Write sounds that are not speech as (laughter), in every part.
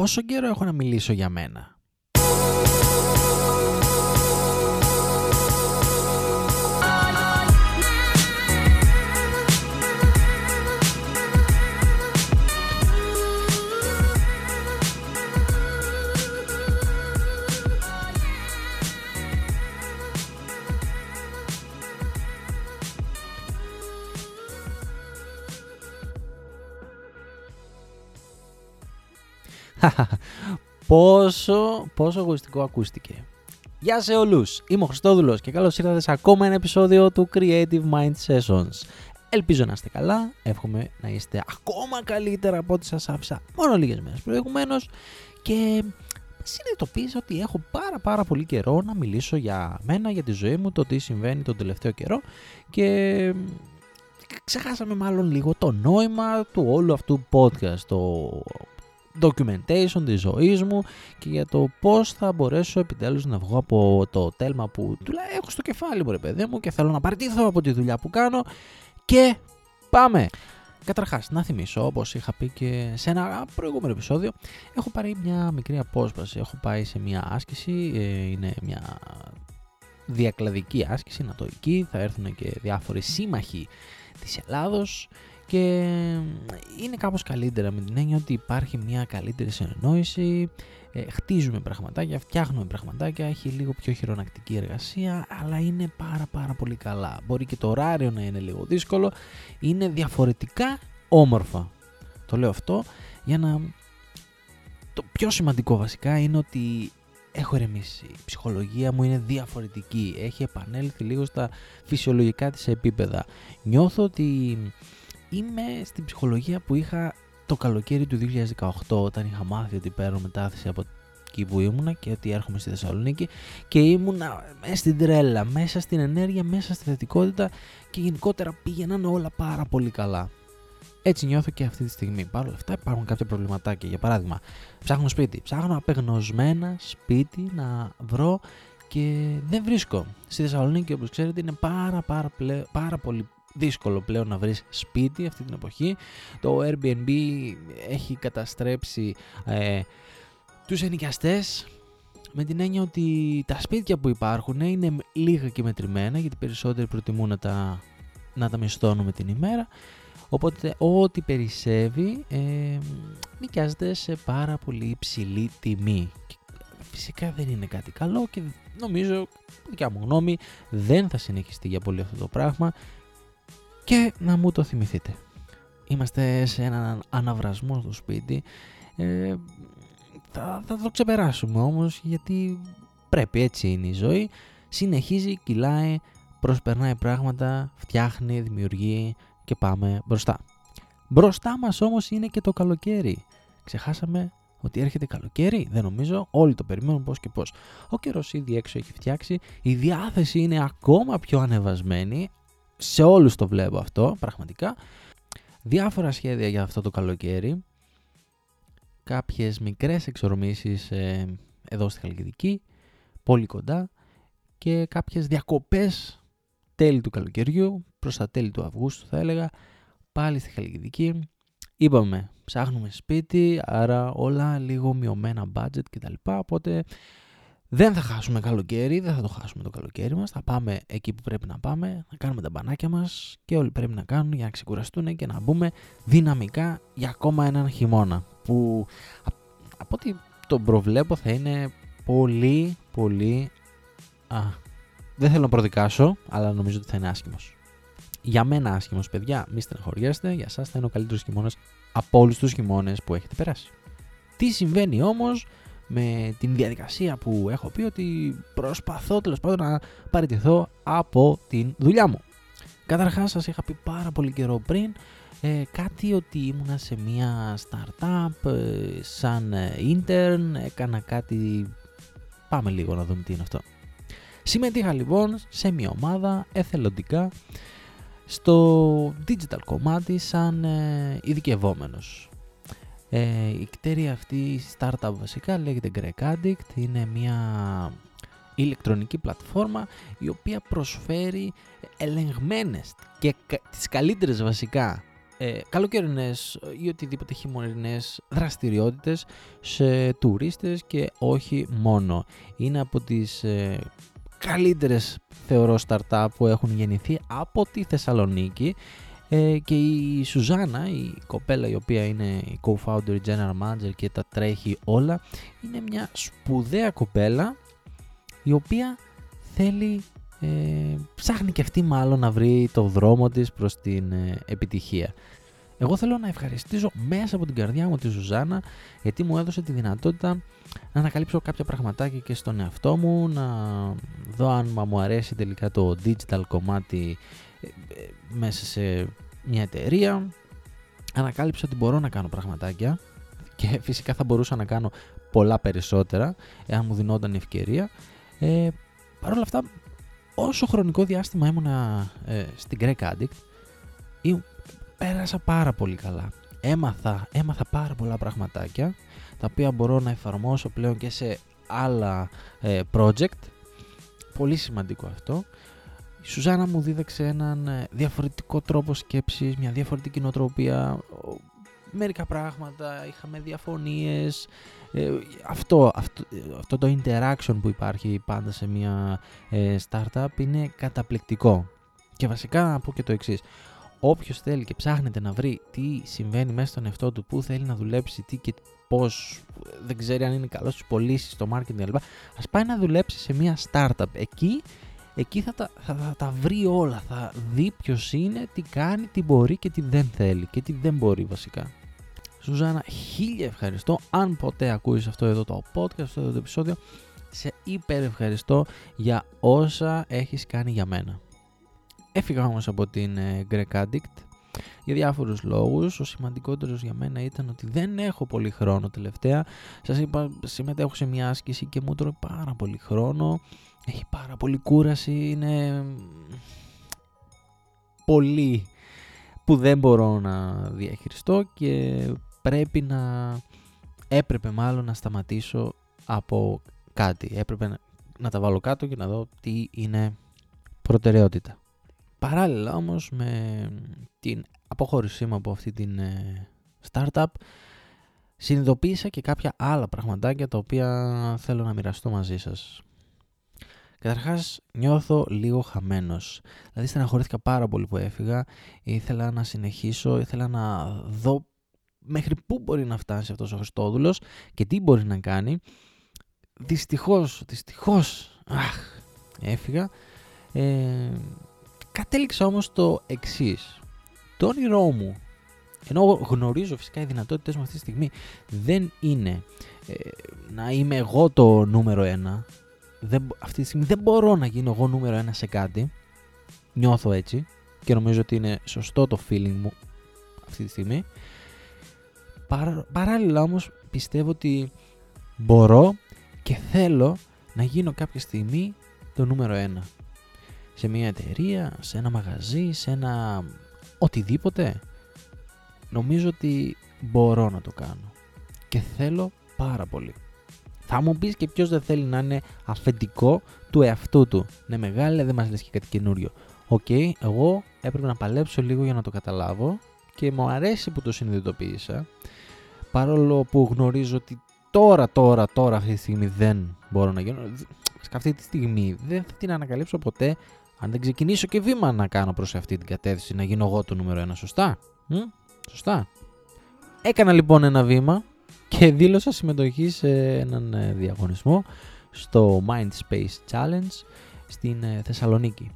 πόσο καιρό έχω να μιλήσω για μένα; (laughs) πόσο, πόσο εγωιστικό ακούστηκε. Γεια σε όλους, είμαι ο Χριστόδουλος και καλώς ήρθατε σε ακόμα ένα επεισόδιο του Creative Mind Sessions. Ελπίζω να είστε καλά, εύχομαι να είστε ακόμα καλύτερα από ό,τι σας άφησα μόνο λίγες μέρες προηγουμένως και συνειδητοποίησα ότι έχω πάρα πάρα πολύ καιρό να μιλήσω για μένα, για τη ζωή μου, το τι συμβαίνει τον τελευταίο καιρό και ξεχάσαμε μάλλον λίγο το νόημα του όλου αυτού podcast, το documentation της ζωής μου και για το πώς θα μπορέσω επιτέλους να βγω από το τέλμα που τουλάχιστον έχω στο κεφάλι μου ρε παιδί μου και θέλω να παραιτηθώ από τη δουλειά που κάνω και πάμε! Καταρχάς, να θυμίσω, όπως είχα πει και σε ένα προηγούμενο επεισόδιο, έχω πάρει μια μικρή απόσπαση. Έχω πάει σε μια άσκηση, ε, είναι μια διακλαδική άσκηση, νατοική, θα έρθουν και διάφοροι σύμμαχοι της Ελλάδος και είναι κάπως καλύτερα με την έννοια ότι υπάρχει μια καλύτερη συνεννόηση, ε, χτίζουμε πραγματάκια, φτιάχνουμε πραγματάκια, έχει λίγο πιο χειρονακτική εργασία, αλλά είναι πάρα πάρα πολύ καλά. Μπορεί και το ωράριο να είναι λίγο δύσκολο, είναι διαφορετικά όμορφα. Το λέω αυτό για να... Το πιο σημαντικό βασικά είναι ότι έχω ερεμήσει. Η ψυχολογία μου είναι διαφορετική. Έχει επανέλθει λίγο στα φυσιολογικά της επίπεδα. Νιώθω ότι είμαι στην ψυχολογία που είχα το καλοκαίρι του 2018 όταν είχα μάθει ότι παίρνω μετάθεση από εκεί που ήμουνα και ότι έρχομαι στη Θεσσαλονίκη και ήμουνα μέσα στην τρέλα, μέσα στην ενέργεια, μέσα στη θετικότητα και γενικότερα πήγαιναν όλα πάρα πολύ καλά. Έτσι νιώθω και αυτή τη στιγμή. Παρ' όλα αυτά υπάρχουν κάποια προβληματάκια. Για παράδειγμα, ψάχνω σπίτι. Ψάχνω απεγνωσμένα σπίτι να βρω και δεν βρίσκω. Στη Θεσσαλονίκη, όπως ξέρετε, είναι πάρα, πάρα, πάρα πολύ δύσκολο πλέον να βρεις σπίτι αυτή την εποχή. Το Airbnb έχει καταστρέψει ε, τους ενοικιαστές με την έννοια ότι τα σπίτια που υπάρχουν είναι λίγα και μετρημένα γιατί περισσότεροι προτιμούν να τα, να τα μισθώνουμε την ημέρα. Οπότε ό,τι περισσεύει ε, νοικιάζεται σε πάρα πολύ υψηλή τιμή. Φυσικά δεν είναι κάτι καλό και νομίζω, δικιά μου γνώμη, δεν θα συνεχιστεί για πολύ αυτό το πράγμα και να μου το θυμηθείτε. Είμαστε σε έναν αναβρασμό στο σπίτι. Ε, θα, θα το ξεπεράσουμε όμως γιατί πρέπει έτσι είναι η ζωή. Συνεχίζει, κυλάει, προσπερνάει πράγματα, φτιάχνει, δημιουργεί και πάμε μπροστά. Μπροστά μας όμως είναι και το καλοκαίρι. Ξεχάσαμε ότι έρχεται καλοκαίρι, δεν νομίζω, όλοι το περιμένουν πώς και πώς. Ο καιρός ήδη έξω έχει φτιάξει, η διάθεση είναι ακόμα πιο ανεβασμένη, σε όλους το βλέπω αυτό, πραγματικά. Διάφορα σχέδια για αυτό το καλοκαίρι. Κάποιες μικρές εξορμήσεις ε, εδώ στη Χαλκιδική, πολύ κοντά. Και κάποιες διακοπές τέλη του καλοκαιριού, προς τα τέλη του Αυγούστου θα έλεγα, πάλι στη Χαλκιδική. Είπαμε, ψάχνουμε σπίτι, άρα όλα λίγο μειωμένα budget κτλ. Οπότε δεν θα χάσουμε καλοκαίρι, δεν θα το χάσουμε το καλοκαίρι μας. Θα πάμε εκεί που πρέπει να πάμε, να κάνουμε τα μπανάκια μας και όλοι πρέπει να κάνουν για να ξεκουραστούν και να μπούμε δυναμικά για ακόμα έναν χειμώνα. Που από ό,τι το προβλέπω θα είναι πολύ, πολύ... Α, δεν θέλω να προδικάσω, αλλά νομίζω ότι θα είναι άσχημος. Για μένα άσχημος, παιδιά, μη στεναχωριέστε, για σας θα είναι ο καλύτερος χειμώνας από όλους τους χειμώνες που έχετε περάσει. Τι συμβαίνει όμως με την διαδικασία που έχω πει ότι προσπαθώ τέλος πάντων να παραιτηθώ από την δουλειά μου. Καταρχάς σας είχα πει πάρα πολύ καιρό πριν ε, κάτι ότι ήμουνα σε μια startup ε, σαν ε, intern, έκανα κάτι... Πάμε λίγο να δούμε τι είναι αυτό. Συμμετείχα λοιπόν σε μια ομάδα εθελοντικά στο digital κομμάτι σαν ε, ειδικευόμενος. Ε, η κτέρια αυτή, η startup βασικά, λέγεται Greg Addict, είναι μια ηλεκτρονική πλατφόρμα η οποία προσφέρει ελεγμένες και τις καλύτερες βασικά ε, καλοκαιρινές ή οτιδήποτε χειμωνινές δραστηριότητες σε τουρίστες και όχι μόνο. Είναι από τις ε, καλύτερες θεωρώ startup που έχουν γεννηθεί από τη Θεσσαλονίκη ε, και η Σουζάνα, η κοπέλα η οποία είναι η co-founder, general manager και τα τρέχει όλα, είναι μια σπουδαία κοπέλα η οποία θέλει, ε, ψάχνει και αυτή μάλλον να βρει το δρόμο της προς την ε, επιτυχία. Εγώ θέλω να ευχαριστήσω μέσα από την καρδιά μου τη Ζουζάνα γιατί μου έδωσε τη δυνατότητα να ανακαλύψω κάποια πραγματάκια και στον εαυτό μου, να δω αν μου αρέσει τελικά το digital κομμάτι ε, ε, μέσα σε μια εταιρεία. Ανακάλυψα ότι μπορώ να κάνω πραγματάκια και φυσικά θα μπορούσα να κάνω πολλά περισσότερα εάν μου δινόταν η ευκαιρία. Ε, Παρ' όλα αυτά, όσο χρονικό διάστημα ήμουνα ε, στην Greek Addict, πέρασα πάρα πολύ καλά. Έμαθα, έμαθα πάρα πολλά πραγματάκια, τα οποία μπορώ να εφαρμόσω πλέον και σε άλλα ε, project. Πολύ σημαντικό αυτό. Η Σουζάνα μου δίδαξε έναν ε, διαφορετικό τρόπο σκέψης, μια διαφορετική νοοτροπία, μερικά πράγματα, είχαμε διαφωνίες, ε, αυτό, αυτό, αυτό το interaction που υπάρχει πάντα σε μια ε, startup είναι καταπληκτικό. Και βασικά να πω και το εξής. Όποιος θέλει και ψάχνεται να βρει τι συμβαίνει μέσα στον εαυτό του, πού θέλει να δουλέψει, τι και πώς, δεν ξέρει αν είναι καλός στις πωλήσεις, στο marketing κλπ. Α πάει να δουλέψει σε μια startup. Εκεί, εκεί θα, τα, θα, θα τα βρει όλα. Θα δει ποιος είναι, τι κάνει, τι μπορεί και τι δεν θέλει και τι δεν μπορεί βασικά. Σουζάνα, χίλια ευχαριστώ. Αν ποτέ ακούεις αυτό εδώ το podcast, αυτό εδώ το επεισόδιο, σε υπερ ευχαριστώ για όσα έχεις κάνει για μένα. Έφυγα όμως από την ε, Greek Addict για διάφορους λόγους. Ο σημαντικότερος για μένα ήταν ότι δεν έχω πολύ χρόνο τελευταία. Σας είπα, συμμετέχω σε μια άσκηση και μου τρώει πάρα πολύ χρόνο. Έχει πάρα πολύ κούραση, είναι πολύ που δεν μπορώ να διαχειριστώ και πρέπει να... έπρεπε μάλλον να σταματήσω από κάτι. Έπρεπε να, τα βάλω κάτω και να δω τι είναι προτεραιότητα. Παράλληλα όμως με την αποχώρησή μου από αυτή την ε, startup συνειδητοποίησα και κάποια άλλα πραγματάκια τα οποία θέλω να μοιραστώ μαζί σας. Καταρχάς νιώθω λίγο χαμένος. Δηλαδή στεναχωρήθηκα πάρα πολύ που έφυγα. Ήθελα να συνεχίσω, ήθελα να δω μέχρι πού μπορεί να φτάσει αυτός ο Χριστόδουλος και τι μπορεί να κάνει. Δυστυχώς, δυστυχώς, αχ, έφυγα. Ε, κατέληξα όμως το εξής. Το όνειρό μου, ενώ γνωρίζω φυσικά οι δυνατότητες μου αυτή τη στιγμή, δεν είναι ε, να είμαι εγώ το νούμερο ένα. Δεν, αυτή τη στιγμή δεν μπορώ να γίνω εγώ νούμερο ένα σε κάτι. Νιώθω έτσι και νομίζω ότι είναι σωστό το feeling μου αυτή τη στιγμή. Παρά, παράλληλα όμως πιστεύω ότι μπορώ και θέλω να γίνω κάποια στιγμή το νούμερο ένα. Σε μια εταιρεία, σε ένα μαγαζί, σε ένα οτιδήποτε. Νομίζω ότι μπορώ να το κάνω. Και θέλω πάρα πολύ. Θα μου πεις και ποιος δεν θέλει να είναι αφεντικό του εαυτού του. Ναι μεγάλη, δεν μας λες και κάτι καινούριο. Οκ, εγώ έπρεπε να παλέψω λίγο για να το καταλάβω και μου αρέσει που το συνειδητοποίησα παρόλο που γνωρίζω ότι τώρα, τώρα, τώρα αυτή τη στιγμή δεν μπορώ να γίνω σε αυτή τη στιγμή δεν θα την ανακαλύψω ποτέ αν δεν ξεκινήσω και βήμα να κάνω προς αυτή την κατεύθυνση να γίνω εγώ το νούμερο ένα, σωστά; Μ; σωστά. Έκανα λοιπόν ένα βήμα και δήλωσα συμμετοχή σε έναν ε, διαγωνισμό στο Mindspace Challenge στην ε, Θεσσαλονίκη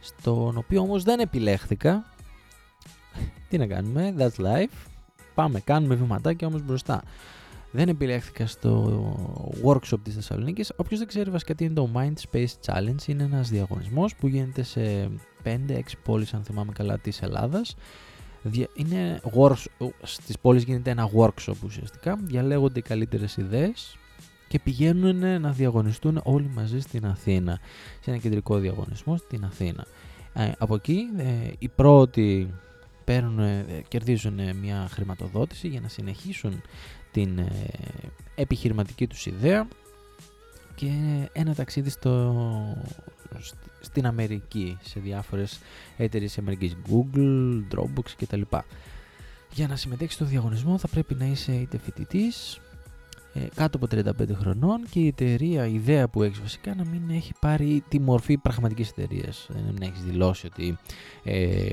στον οποίο όμως δεν επιλέχθηκα. Τι να κάνουμε, that's life. Πάμε, κάνουμε βηματάκια όμως μπροστά. Δεν επιλέχθηκα στο workshop της Θεσσαλονίκης. Όποιος δεν ξέρει βασικά τι είναι το Mind Space Challenge, είναι ένας διαγωνισμός που γίνεται σε 5-6 πόλεις, αν θυμάμαι καλά, της Ελλάδας. Είναι workshop, στις πόλεις γίνεται ένα workshop ουσιαστικά, διαλέγονται οι καλύτερες ιδέες και πηγαίνουν να διαγωνιστούν όλοι μαζί στην Αθήνα, σε ένα κεντρικό διαγωνισμό στην Αθήνα. Ε, από εκεί ε, οι πρώτοι παίρνουν, ε, κερδίζουν μια χρηματοδότηση για να συνεχίσουν την ε, επιχειρηματική τους ιδέα και ένα ταξίδι στο, στην Αμερική σε διάφορες εταιρείες Αμερικής Google, Dropbox κτλ. για να συμμετέχεις στο διαγωνισμό θα πρέπει να είσαι είτε φοιτητής, ε, κάτω από 35 χρονών και η εταιρεία, η ιδέα που έχεις βασικά να μην έχει πάρει τη μορφή πραγματικής εταιρείας. Δεν να έχεις δηλώσει ότι. Ε,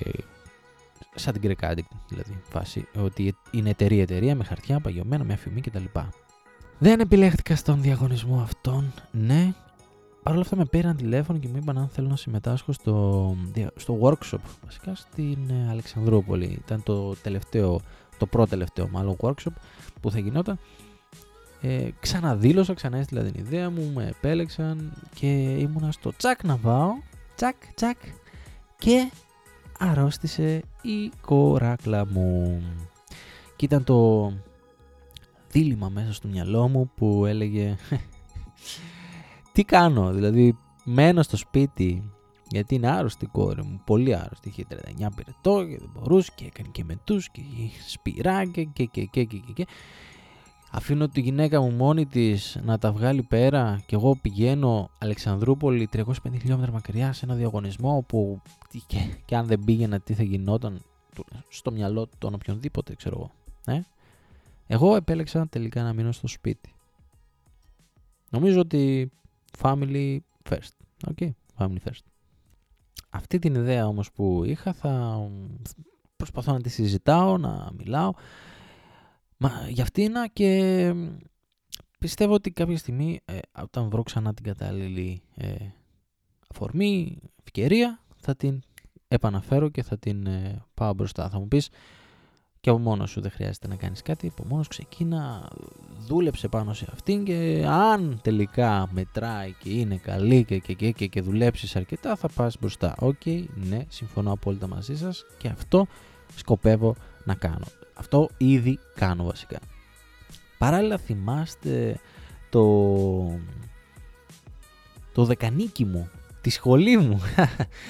σαν την Greek δηλαδή, φάση, ότι είναι εταιρεία εταιρεία με χαρτιά παγιωμένα, με αφημί κτλ. Δεν επιλέχθηκα στον διαγωνισμό αυτόν, ναι. Παρ' όλα αυτά με πήραν τηλέφωνο και μου είπαν αν θέλω να συμμετάσχω στο, στο workshop, βασικά στην ε, Αλεξανδρούπολη. Ήταν το τελευταίο, το πρώτο τελευταίο μάλλον workshop που θα γινόταν ε, ξαναδήλωσα, ξανά έστειλα την ιδέα μου, με επέλεξαν και ήμουνα στο τσακ να πάω, τσακ τσακ και αρρώστησε η κοράκλα μου. Και ήταν το δίλημα μέσα στο μυαλό μου που έλεγε (laughs) τι κάνω, δηλαδή μένω στο σπίτι γιατί είναι άρρωστη η κόρη μου, πολύ άρρωστη, είχε 39 πυρετό και δεν μπορούσε και έκανε και μετούς και σπυρά και και και και και, και αφήνω τη γυναίκα μου μόνη της να τα βγάλει πέρα και εγώ πηγαίνω Αλεξανδρούπολη 350 χιλιόμετρα μακριά σε ένα διαγωνισμό που και, και αν δεν πήγαινα τι θα γινόταν στο μυαλό των οποιονδήποτε ξέρω εγώ. Ε; Εγώ επέλεξα τελικά να μείνω στο σπίτι. Νομίζω ότι family first. Okay, family first. Αυτή την ιδέα όμως που είχα θα προσπαθώ να τη συζητάω, να μιλάω Μα για αυτήν και πιστεύω ότι κάποια στιγμή ε, όταν βρω ξανά την κατάλληλη ε, αφορμή, ευκαιρία, θα την επαναφέρω και θα την ε, πάω μπροστά. Θα μου πεις και από μόνος σου δεν χρειάζεται να κάνεις κάτι, από μόνος ξεκίνα, δούλεψε πάνω σε αυτήν και αν τελικά μετράει και είναι καλή και, και, και, και, και δουλέψεις αρκετά θα πας μπροστά. OK, okay, ναι, συμφωνώ απόλυτα μαζί σας και αυτό σκοπεύω να κάνω. Αυτό ήδη κάνω βασικά. Παράλληλα θυμάστε το, το δεκανίκι μου, τη σχολή μου.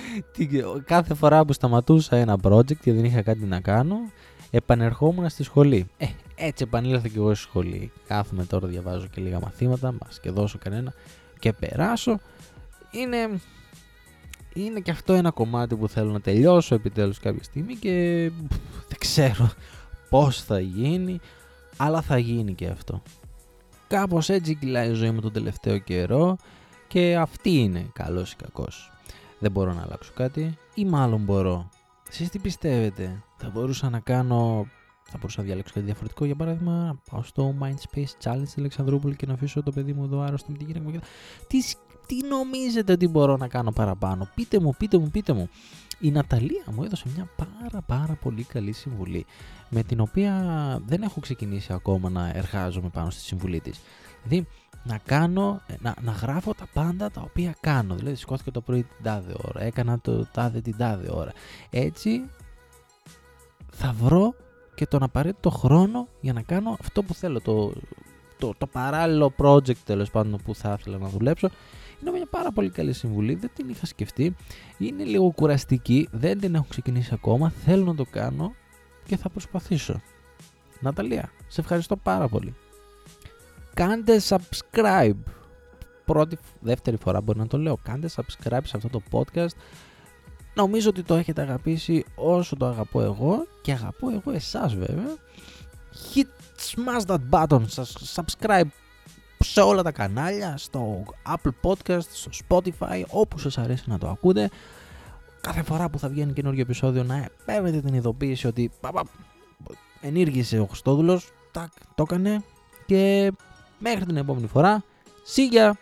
(laughs) Κάθε φορά που σταματούσα ένα project και δεν είχα κάτι να κάνω, επανερχόμουν στη σχολή. Ε, έτσι επανήλθα και εγώ στη σχολή. Κάθομαι τώρα, διαβάζω και λίγα μαθήματα, μας και δώσω κανένα και περάσω. Είναι, είναι και αυτό ένα κομμάτι που θέλω να τελειώσω επιτέλους κάποια στιγμή και δεν ξέρω πώς θα γίνει, αλλά θα γίνει και αυτό. Κάπως έτσι κυλάει η ζωή μου τον τελευταίο καιρό και αυτή είναι καλός ή κακός. Δεν μπορώ να αλλάξω κάτι ή μάλλον μπορώ. Εσείς τι πιστεύετε, θα μπορούσα να κάνω θα μπορούσα να διαλέξω κάτι διαφορετικό. Για παράδειγμα, πάω στο Mindspace Challenge στην Αλεξανδρούπολη και να αφήσω το παιδί μου εδώ άρρωστο με την γυναίκα μου. Τι, τι νομίζετε ότι μπορώ να κάνω παραπάνω; Πείτε μου, πείτε μου, πείτε μου. Η Ναταλία μου έδωσε μια πάρα πάρα πολύ καλή συμβουλή με την οποία δεν έχω ξεκινήσει ακόμα να εργάζομαι πάνω στη συμβουλή της. Δηλαδή να κάνω, να, να γράφω τα πάντα τα οποία κάνω. Δηλαδή σηκώθηκα το πρωί την τάδε ώρα, έκανα το τάδε την τάδε ώρα. Έτσι θα βρω και τον απαραίτητο χρόνο για να κάνω αυτό που θέλω. Το, το, το παράλληλο project τέλος πάντων που θα ήθελα να δουλέψω είναι μια πάρα πολύ καλή συμβουλή, δεν την είχα σκεφτεί. Είναι λίγο κουραστική, δεν την έχω ξεκινήσει ακόμα. Θέλω να το κάνω και θα προσπαθήσω. Ναταλία, σε ευχαριστώ πάρα πολύ. Κάντε subscribe. Πρώτη, δεύτερη φορά μπορεί να το λέω. Κάντε subscribe σε αυτό το podcast. Νομίζω ότι το έχετε αγαπήσει όσο το αγαπώ εγώ και αγαπώ εγώ εσάς βέβαια. Hit, smash that button, subscribe σε όλα τα κανάλια, στο Apple Podcast, στο Spotify, όπου σας αρέσει να το ακούτε. Κάθε φορά που θα βγαίνει καινούργιο επεισόδιο να παίρνετε την ειδοποίηση ότι πα, ενήργησε ο Χριστόδουλος, τάκ, το έκανε και μέχρι την επόμενη φορά, σίγια!